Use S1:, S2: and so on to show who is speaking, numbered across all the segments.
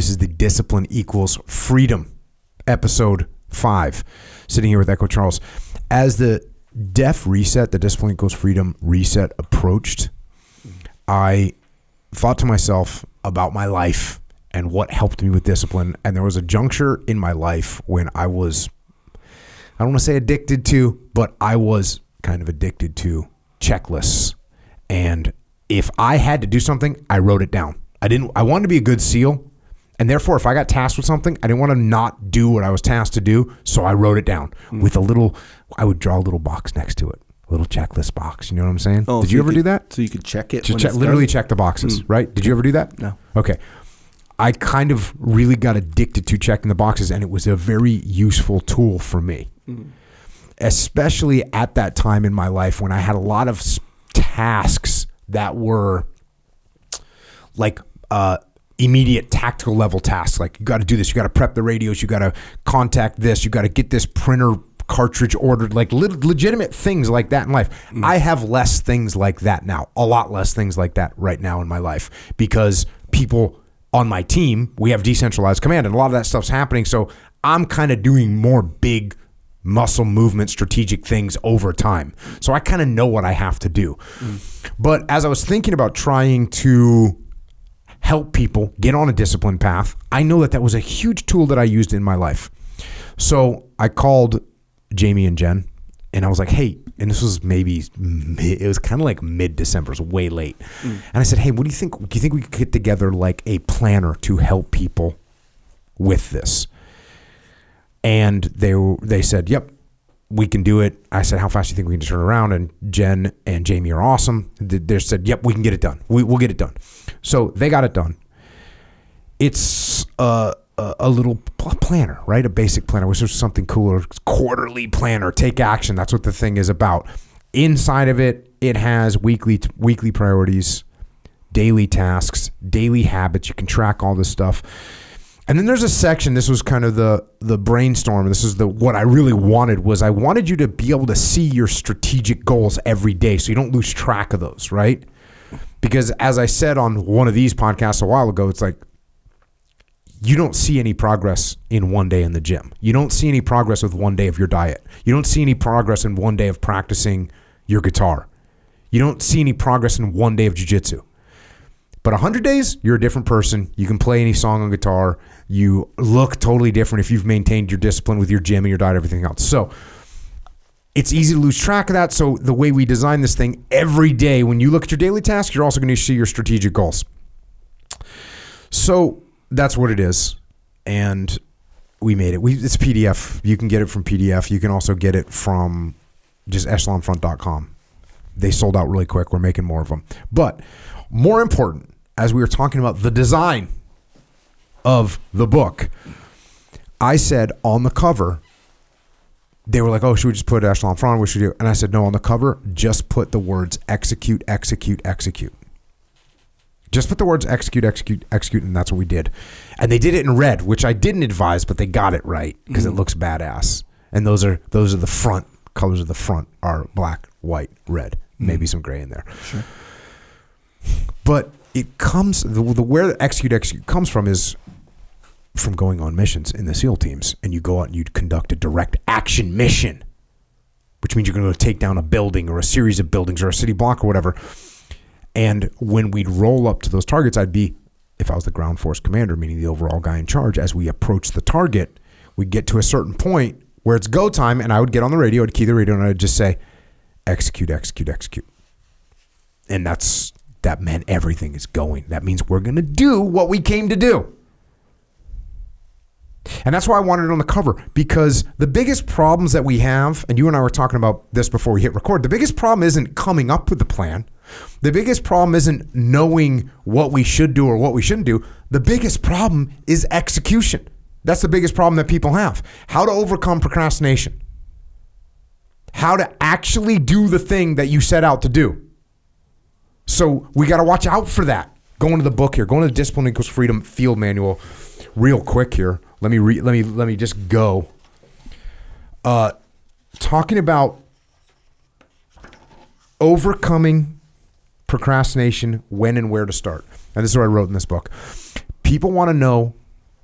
S1: This is the Discipline Equals Freedom, episode five. Sitting here with Echo Charles. As the DEF reset, the Discipline Equals Freedom reset approached, I thought to myself about my life and what helped me with discipline. And there was a juncture in my life when I was, I don't want to say addicted to, but I was kind of addicted to checklists. And if I had to do something, I wrote it down. I didn't, I wanted to be a good SEAL. And therefore, if I got tasked with something, I didn't want to not do what I was tasked to do. So I wrote it down hmm. with a little, I would draw a little box next to it, a little checklist box. You know what I'm saying?
S2: Oh,
S1: Did
S2: so
S1: you ever
S2: could-
S1: do that?
S2: So you could check it.
S1: Check, literally check the boxes, hmm. right? Did you ever do that?
S2: No.
S1: Okay. I kind of really got addicted to checking the boxes, and it was a very useful tool for me, hmm. especially at that time in my life when I had a lot of tasks that were like uh, immediate tactical level tasks. Like you got to do this, you got to prep the radios, you got to contact this, you got to get this printer cartridge ordered. Like lit- legitimate things like that in life. Mm. I have less things like that now. A lot less things like that right now in my life because people on my team we have decentralized command, and a lot of that stuff's happening. So I'm kind of doing more big muscle movement strategic things over time. So I kind of know what I have to do. Mm. But as I was thinking about trying to help people get on a discipline path, I know that that was a huge tool that I used in my life. So I called Jamie and Jen and I was like, hey, and this was maybe, it was kind of like mid December, it was way late. Mm. And I said, hey, what do you think? Do you think we could get together like a planner to help people with this? And they they said, "Yep, we can do it." I said, "How fast do you think we can turn around?" And Jen and Jamie are awesome. They they said, "Yep, we can get it done. We, we'll get it done." So they got it done. It's a, a, a little planner, right? A basic planner. I wish there was something cooler. Quarterly planner. Take action. That's what the thing is about. Inside of it, it has weekly weekly priorities, daily tasks, daily habits. You can track all this stuff. And then there's a section. This was kind of the the brainstorm. This is the what I really wanted was I wanted you to be able to see your strategic goals every day, so you don't lose track of those, right? Because as I said on one of these podcasts a while ago, it's like you don't see any progress in one day in the gym. You don't see any progress with one day of your diet. You don't see any progress in one day of practicing your guitar. You don't see any progress in one day of jujitsu. But 100 days, you're a different person. You can play any song on guitar. You look totally different if you've maintained your discipline with your gym and your diet, everything else. So it's easy to lose track of that. So the way we design this thing, every day when you look at your daily task, you're also going to see your strategic goals. So that's what it is. And we made it. We it's PDF. You can get it from PDF. You can also get it from just echelonfront.com. They sold out really quick. We're making more of them. But more important, as we were talking about the design of the book, I said on the cover, they were like, "Oh, should we just put Echelon Front? What should we do?" And I said, "No, on the cover, just put the words execute, execute, execute." Just put the words execute, execute, execute, and that's what we did. And they did it in red, which I didn't advise, but they got it right because it mm-hmm. looks badass. And those are those are the front colors of the front are black, white, red, maybe mm-hmm. some gray in there.
S2: Sure.
S1: But it comes the, the where the execute execute comes from is from going on missions in the SEAL teams, and you go out and you conduct a direct action mission, which means you're going to take down a building or a series of buildings or a city block or whatever. And when we'd roll up to those targets, I'd be, if I was the ground force commander, meaning the overall guy in charge, as we approach the target, we'd get to a certain point where it's go time, and I would get on the radio, I'd key the radio, and I'd just say, execute, execute, execute. And that's that meant everything is going. That means we're going to do what we came to do. And that's why I wanted it on the cover because the biggest problems that we have, and you and I were talking about this before we hit record, the biggest problem isn't coming up with the plan. The biggest problem isn't knowing what we should do or what we shouldn't do. The biggest problem is execution. That's the biggest problem that people have. How to overcome procrastination. How to actually do the thing that you set out to do. So we got to watch out for that. Going to the book here, going to the Discipline Equals Freedom Field Manual, real quick here. Let me re- let me let me just go. Uh, talking about overcoming procrastination, when and where to start. And this is what I wrote in this book. People want to know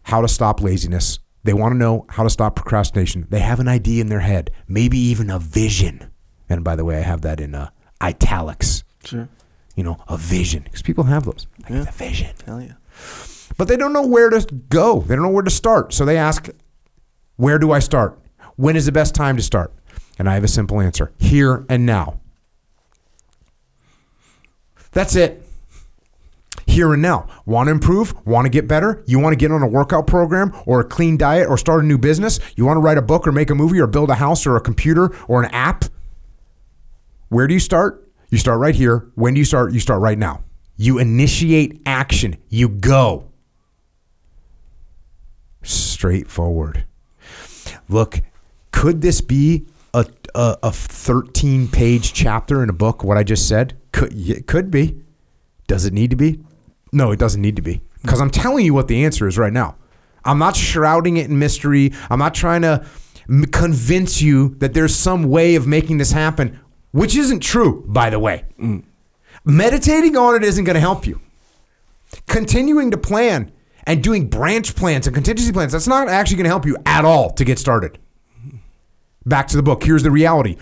S1: how to stop laziness. They want to know how to stop procrastination. They have an idea in their head, maybe even a vision. And by the way, I have that in uh, italics.
S2: Sure.
S1: You know, a vision because people have those. Like
S2: Yeah.
S1: the vision,
S2: Hell yeah.
S1: But they don't know where to go. They don't know where to start. So they ask, "Where do I start? When is the best time to start?" And I have a simple answer: here and now. That's it. Here and now. Want to improve? Want to get better? You want to get on a workout program or a clean diet or start a new business? You want to write a book or make a movie or build a house or a computer or an app? Where do you start? You start right here. When do you start? You start right now. You initiate action. You go. Straightforward. Look, could this be a, a, a 13 page chapter in a book, what I just said? Could, it could be. Does it need to be? No, it doesn't need to be. Because I'm telling you what the answer is right now. I'm not shrouding it in mystery. I'm not trying to m- convince you that there's some way of making this happen, which isn't true, by the way. Mm. Meditating on it isn't going to help you. Continuing to plan and doing branch plans and contingency plans, that's not actually going to help you at all to get started. Back to the book. Here's the reality.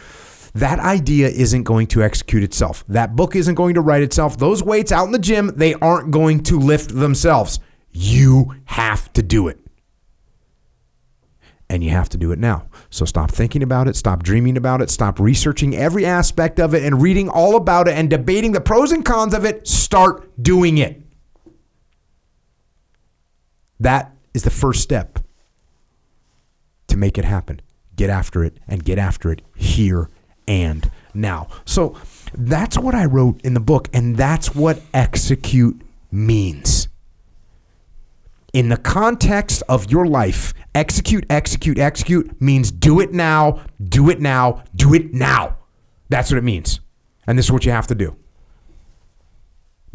S1: That idea isn't going to execute itself. That book isn't going to write itself. Those weights out in the gym, they aren't going to lift themselves. You have to do it. And you have to do it now. So stop thinking about it, stop dreaming about it, stop researching every aspect of it and reading all about it and debating the pros and cons of it. Start doing it. That is the first step to make it happen. Get after it and get after it here and now. So that's what I wrote in the book, and that's what execute means. In the context of your life, execute, execute, execute means do it now, do it now, do it now. That's what it means. And this is what you have to do.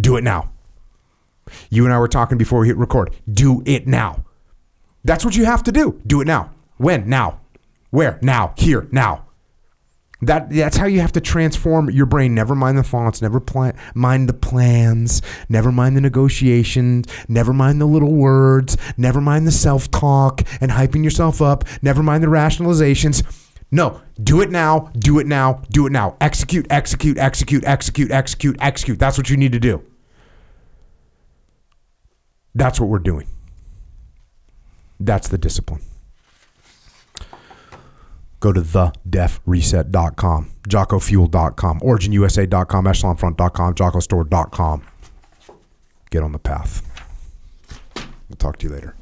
S1: Do it now. You and I were talking before we hit record. Do it now. That's what you have to do. Do it now. When? Now. Where? Now. Here. Now. That that's how you have to transform your brain. Never mind the thoughts. Never mind the plans. Never mind the negotiations. Never mind the little words. Never mind the self talk and hyping yourself up. Never mind the rationalizations. No, do it now. Do it now. Do it now. Execute. Execute. Execute. Execute. Execute. Execute. That's what you need to do. That's what we're doing. That's the discipline. Go to thedefreset.com, jockofuel.com, originusa.com, echelonfront.com, jockostore.com. Get on the path. We'll talk to you later.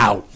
S1: Out.